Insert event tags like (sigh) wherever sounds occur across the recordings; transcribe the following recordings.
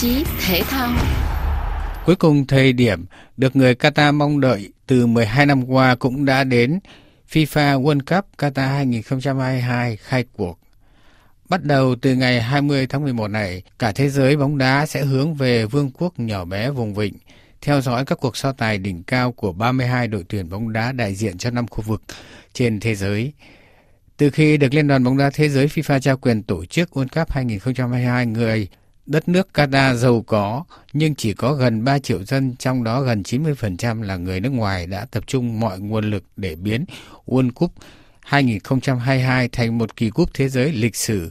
chí thể thao Cuối cùng thời điểm được người Qatar mong đợi từ 12 năm qua cũng đã đến FIFA World Cup Qatar 2022 khai cuộc. Bắt đầu từ ngày 20 tháng 11 này, cả thế giới bóng đá sẽ hướng về vương quốc nhỏ bé vùng vịnh, theo dõi các cuộc so tài đỉnh cao của 32 đội tuyển bóng đá đại diện cho năm khu vực trên thế giới. Từ khi được Liên đoàn bóng đá thế giới FIFA trao quyền tổ chức World Cup 2022 người đất nước Canada giàu có nhưng chỉ có gần 3 triệu dân, trong đó gần 90% là người nước ngoài đã tập trung mọi nguồn lực để biến World Cup 2022 thành một kỳ cúp thế giới lịch sử.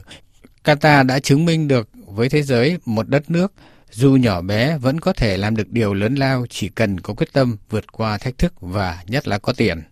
Qatar đã chứng minh được với thế giới một đất nước dù nhỏ bé vẫn có thể làm được điều lớn lao chỉ cần có quyết tâm vượt qua thách thức và nhất là có tiền.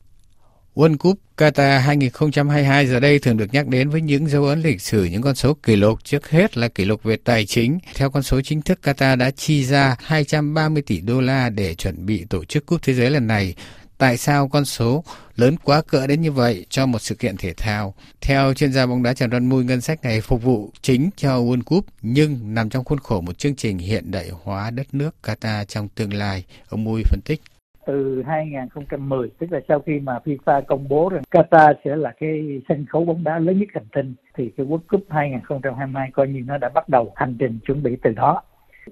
World Cup Qatar 2022 giờ đây thường được nhắc đến với những dấu ấn lịch sử, những con số kỷ lục. Trước hết là kỷ lục về tài chính. Theo con số chính thức, Qatar đã chi ra 230 tỷ đô la để chuẩn bị tổ chức Cúp Thế giới lần này. Tại sao con số lớn quá cỡ đến như vậy cho một sự kiện thể thao? Theo chuyên gia bóng đá Trần Văn Mui, ngân sách này phục vụ chính cho World Cup nhưng nằm trong khuôn khổ một chương trình hiện đại hóa đất nước Qatar trong tương lai. Ông Mui phân tích từ 2010 tức là sau khi mà FIFA công bố rằng Qatar sẽ là cái sân khấu bóng đá lớn nhất hành tinh thì cái World Cup 2022 coi như nó đã bắt đầu hành trình chuẩn bị từ đó.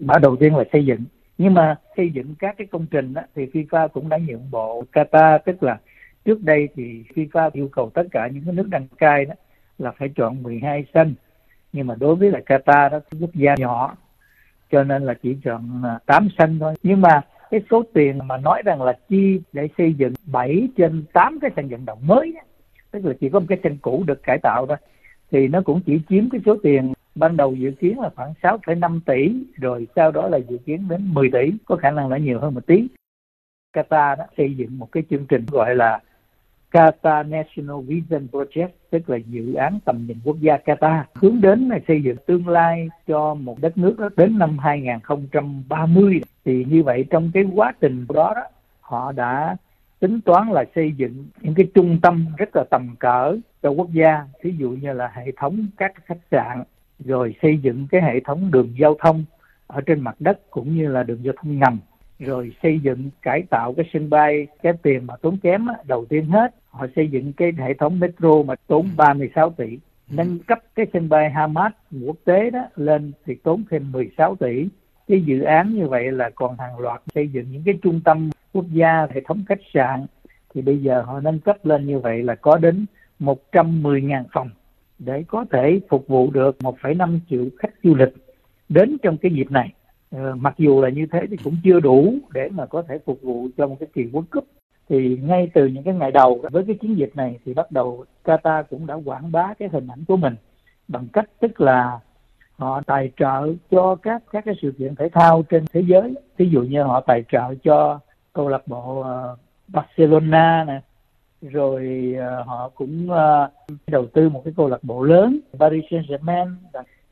Mở đầu tiên là xây dựng. Nhưng mà xây dựng các cái công trình đó, thì FIFA cũng đã nhượng bộ Qatar tức là trước đây thì FIFA yêu cầu tất cả những cái nước đăng cai đó là phải chọn 12 sân. Nhưng mà đối với là Qatar đó quốc gia nhỏ cho nên là chỉ chọn à, 8 sân thôi. Nhưng mà cái số tiền mà nói rằng là chi để xây dựng 7 trên 8 cái sân vận động mới đó, tức là chỉ có một cái sân cũ được cải tạo thôi thì nó cũng chỉ chiếm cái số tiền ban đầu dự kiến là khoảng 6,5 tỷ rồi sau đó là dự kiến đến 10 tỷ có khả năng là nhiều hơn một tí. Qatar đã xây dựng một cái chương trình gọi là Qatar National Vision Project tức là dự án tầm nhìn quốc gia Qatar hướng đến là xây dựng tương lai cho một đất nước đó đến năm 2030 thì như vậy trong cái quá trình đó đó họ đã tính toán là xây dựng những cái trung tâm rất là tầm cỡ cho quốc gia. Ví dụ như là hệ thống các khách sạn rồi xây dựng cái hệ thống đường giao thông ở trên mặt đất cũng như là đường giao thông ngầm. Rồi xây dựng cải tạo cái sân bay cái tiền mà tốn kém đầu tiên hết. Họ xây dựng cái hệ thống metro mà tốn 36 tỷ. Nâng cấp cái sân bay Hamad quốc tế đó lên thì tốn thêm 16 tỷ cái dự án như vậy là còn hàng loạt xây dựng những cái trung tâm quốc gia hệ thống khách sạn thì bây giờ họ nâng cấp lên như vậy là có đến 110.000 phòng để có thể phục vụ được 1,5 triệu khách du lịch đến trong cái dịp này. Ờ, mặc dù là như thế thì cũng chưa đủ để mà có thể phục vụ cho một cái kỳ World Cup. Thì ngay từ những cái ngày đầu với cái chiến dịch này thì bắt đầu Qatar cũng đã quảng bá cái hình ảnh của mình bằng cách tức là họ tài trợ cho các các cái sự kiện thể thao trên thế giới. Ví dụ như họ tài trợ cho câu lạc bộ uh, Barcelona nè rồi uh, họ cũng uh, đầu tư một cái câu lạc bộ lớn Paris Saint-Germain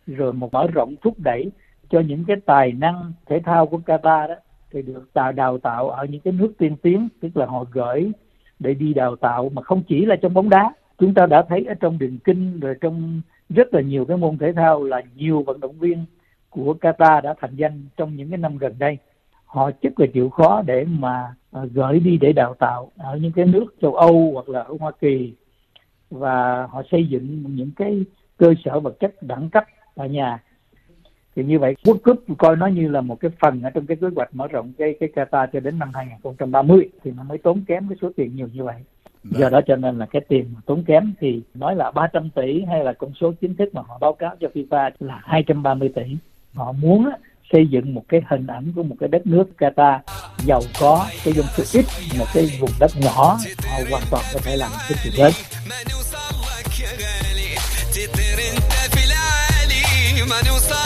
rồi một mở rộng thúc đẩy cho những cái tài năng thể thao của Qatar đó thì được tạo đào tạo ở những cái nước tiên tiến tức là họ gửi để đi đào tạo mà không chỉ là trong bóng đá. Chúng ta đã thấy ở trong điền kinh rồi trong rất là nhiều cái môn thể thao là nhiều vận động viên của Qatar đã thành danh trong những cái năm gần đây. Họ rất là chịu khó để mà à, gửi đi để đào tạo ở những cái nước châu Âu hoặc là ở Hoa Kỳ. Và họ xây dựng những cái cơ sở vật chất đẳng cấp tại nhà. Thì như vậy, World Cup coi nó như là một cái phần ở trong cái kế hoạch mở rộng cái cái Qatar cho đến năm 2030 thì nó mới tốn kém cái số tiền nhiều như vậy. Vâng. do đó cho nên là cái tiền tốn kém thì nói là 300 tỷ hay là con số chính thức mà họ báo cáo cho FIFA là 230 tỷ họ muốn xây dựng một cái hình ảnh của một cái đất nước Qatar giàu có cái dân số ít một cái vùng đất nhỏ họ hoàn toàn có thể làm cái chuyện lớn Quan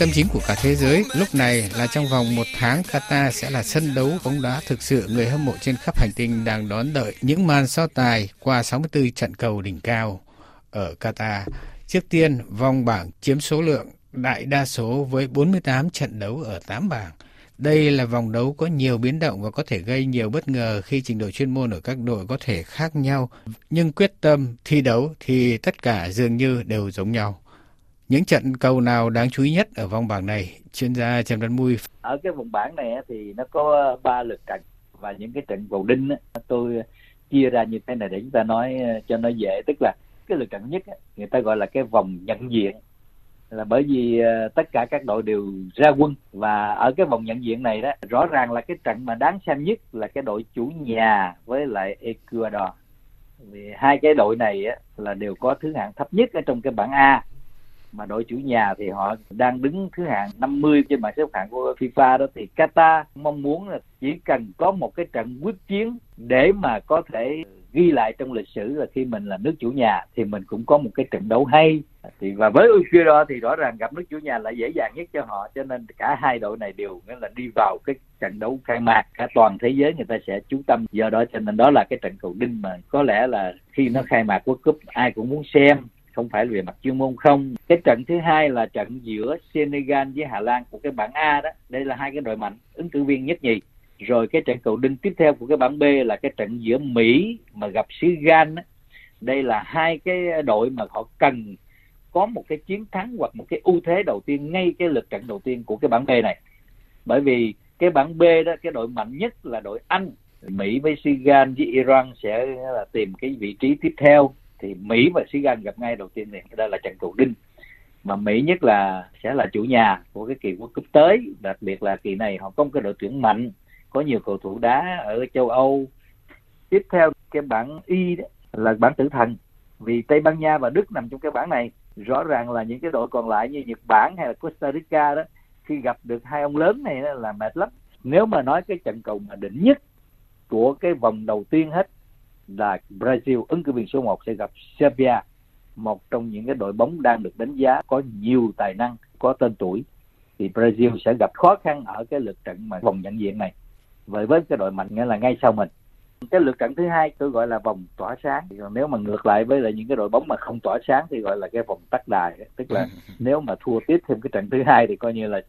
tâm chính của cả thế giới lúc này là trong vòng một tháng Qatar sẽ là sân đấu bóng đá thực sự người hâm mộ trên khắp hành tinh đang đón đợi những màn so tài qua 64 trận cầu đỉnh cao ở Qatar. Trước tiên, vòng bảng chiếm số lượng đại đa số với 48 trận đấu ở 8 bảng. Đây là vòng đấu có nhiều biến động và có thể gây nhiều bất ngờ khi trình độ chuyên môn ở các đội có thể khác nhau, nhưng quyết tâm thi đấu thì tất cả dường như đều giống nhau. Những trận cầu nào đáng chú ý nhất ở vòng bảng này? Chuyên gia Trần Văn Mui. Ở cái vòng bảng này thì nó có ba lượt trận và những cái trận cầu đinh tôi chia ra như thế này để chúng ta nói ờ, cho nó dễ tức là cái lượt trận nhất người ta gọi là cái vòng nhận diện là bởi vì ờ, tất cả các đội đều ra quân và ở cái vòng nhận diện này đó rõ ràng là cái trận mà đáng xem nhất là cái đội chủ nhà với lại Ecuador vì hai cái đội này á, là đều có thứ hạng thấp nhất ở trong cái bảng A mà đội chủ nhà thì họ đang đứng thứ hạng 50 trên bảng xếp hạng của FIFA đó. Thì Qatar mong muốn là chỉ cần có một cái trận quyết chiến để mà có thể ghi lại trong lịch sử là khi mình là nước chủ nhà, thì mình cũng có một cái trận đấu hay. Thì và với Ecuador thì rõ ràng gặp nước chủ nhà là dễ dàng nhất cho họ, cho nên cả hai đội này đều nghĩa là đi vào cái trận đấu khai mạc. Cả toàn thế giới người ta sẽ chú tâm, do đó cho nên đó là cái trận cầu đinh mà có lẽ là khi nó khai mạc World Cup, ai cũng muốn xem không phải về mặt chuyên môn không. Cái trận thứ hai là trận giữa Senegal với Hà Lan của cái bảng A đó. Đây là hai cái đội mạnh, ứng cử viên nhất nhì. Rồi cái trận cầu đinh tiếp theo của cái bảng B là cái trận giữa Mỹ mà gặp xứ Gan đó. đây là hai cái đội mà họ cần có một cái chiến thắng hoặc một cái ưu thế đầu tiên, ngay cái lượt trận đầu tiên của cái bảng B này. Bởi vì cái bảng B đó, cái đội mạnh nhất là đội Anh. Mỹ với Sigan với Iran sẽ là tìm cái vị trí tiếp theo thì Mỹ và Sigan gặp ngay đầu tiên này đây là trận cầu đinh. Mà Mỹ nhất là sẽ là chủ nhà của cái kỳ World Cup tới. Đặc biệt là kỳ này họ có một cái đội tuyển mạnh, có nhiều cầu thủ đá ở châu Âu. Tiếp theo cái bảng Y đó là bảng tử thần, vì Tây Ban Nha và Đức nằm trong cái bảng này. Rõ ràng là những cái đội còn lại như Nhật Bản hay là Costa Rica đó, khi gặp được hai ông lớn này là mệt lắm. Nếu mà nói cái trận cầu mà đỉnh nhất của cái vòng đầu tiên hết là Brazil ứng cử viên số 1 sẽ gặp Serbia một trong những cái đội bóng đang được đánh giá có nhiều tài năng có tên tuổi. Thì Brazil sẽ gặp khó khăn ở cái lượt trận mà vòng nhận diện này. Với với cái đội mạnh nghĩa là ngay sau mình. Cái lượt trận thứ hai tôi gọi là vòng tỏa sáng. Còn nếu mà ngược lại với lại những cái đội bóng mà không tỏa sáng thì gọi là cái vòng tắt đài. Tức là (laughs) nếu mà thua tiếp thêm cái trận thứ hai thì coi như là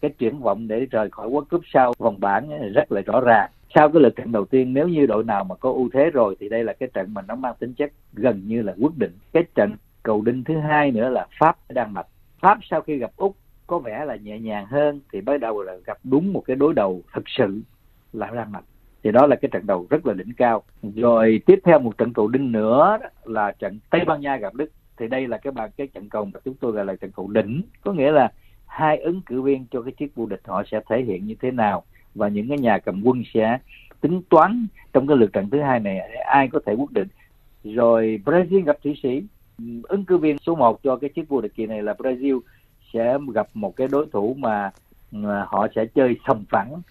cái triển vọng để rời khỏi World Cup sau vòng bảng rất là rõ ràng sau cái lượt trận đầu tiên, nếu như đội nào mà có ưu thế rồi thì đây là cái trận mà nó mang tính chất gần như là quyết định. Cái trận cầu đinh thứ hai nữa là Pháp Đan Mạch. Pháp sau khi gặp Úc có vẻ là nhẹ nhàng hơn thì bắt đầu là gặp đúng một cái đối đầu thực sự là Đan Mạch. Thì đó là cái trận đầu rất là đỉnh cao. Rồi tiếp theo một trận cầu đinh nữa là trận Tây Ban Nha gặp Đức. Thì đây là cái bàn cái trận cầu mà chúng tôi gọi là trận cầu đỉnh. Có nghĩa là hai ứng cử viên cho cái chiếc vô địch họ sẽ thể hiện như thế nào và những cái nhà cầm quân sẽ tính toán trong cái lượt trận thứ hai này ai có thể quyết định rồi Brazil gặp Thụy Sĩ ứng cử viên số 1 cho cái chiếc vô địch kỳ này là Brazil sẽ gặp một cái đối thủ mà, mà họ sẽ chơi sòng phẳng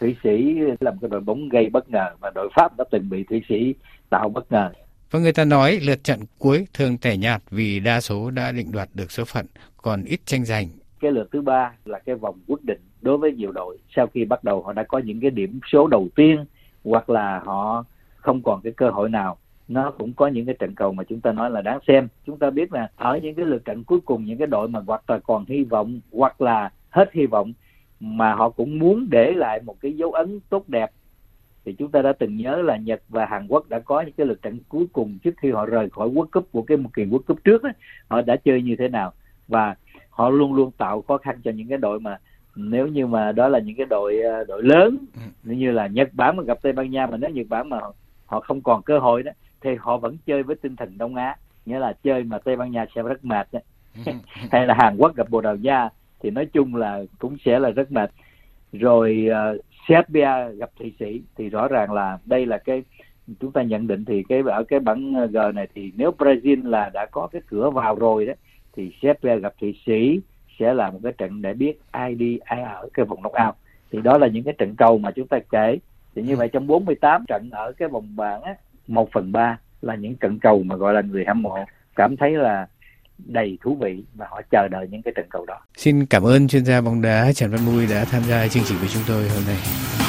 Thụy Sĩ làm cái đội bóng gây bất ngờ và đội Pháp đã từng bị Thụy Sĩ tạo bất ngờ. Và người ta nói lượt trận cuối thường tẻ nhạt vì đa số đã định đoạt được số phận, còn ít tranh giành. Cái lượt thứ ba là cái vòng quyết định đối với nhiều đội sau khi bắt đầu họ đã có những cái điểm số đầu tiên hoặc là họ không còn cái cơ hội nào. Nó cũng có những cái trận cầu mà chúng ta nói là đáng xem. Chúng ta biết là ở những cái lượt trận cuối cùng những cái đội mà hoặc là còn hy vọng hoặc là hết hy vọng mà họ cũng muốn để lại một cái dấu ấn tốt đẹp thì chúng ta đã từng nhớ là Nhật và Hàn Quốc đã có những cái lượt trận cuối cùng trước khi họ rời khỏi World Cup của cái một kỳ World Cup trước ấy, họ đã chơi như thế nào? Và họ luôn luôn tạo khó khăn cho những cái đội mà nếu như mà đó là những cái đội ờ, đội lớn ừ. như là Nhật Bản mà gặp Tây Ban Nha mà nếu Nhật Bản mà họ không còn cơ hội đó thì họ vẫn chơi với tinh thần Đông Á nghĩa là chơi mà Tây Ban Nha sẽ rất mệt đó. Ừ. (laughs) hay là Hàn Quốc gặp Bồ Đào Nha thì nói chung là cũng sẽ là rất mệt rồi uh, Serbia gặp Thụy Sĩ thì rõ ràng là đây là cái chúng ta nhận định thì cái ở cái bảng G này thì nếu Brazil là đã có cái cửa vào rồi đó thì Serbia gặp Thụy Sĩ sẽ là một cái trận để biết ai đi ai ở cái vòng knockout thì đó là những cái trận cầu mà chúng ta kể thì như vậy trong 48 trận ở cái vòng bảng á, 1 phần 3 là những trận cầu mà gọi là người hâm mộ cảm thấy là đầy thú vị và họ chờ đợi những cái trận cầu đó. Xin cảm ơn chuyên gia bóng đá Trần Văn Mui đã tham gia chương trình với chúng tôi hôm nay.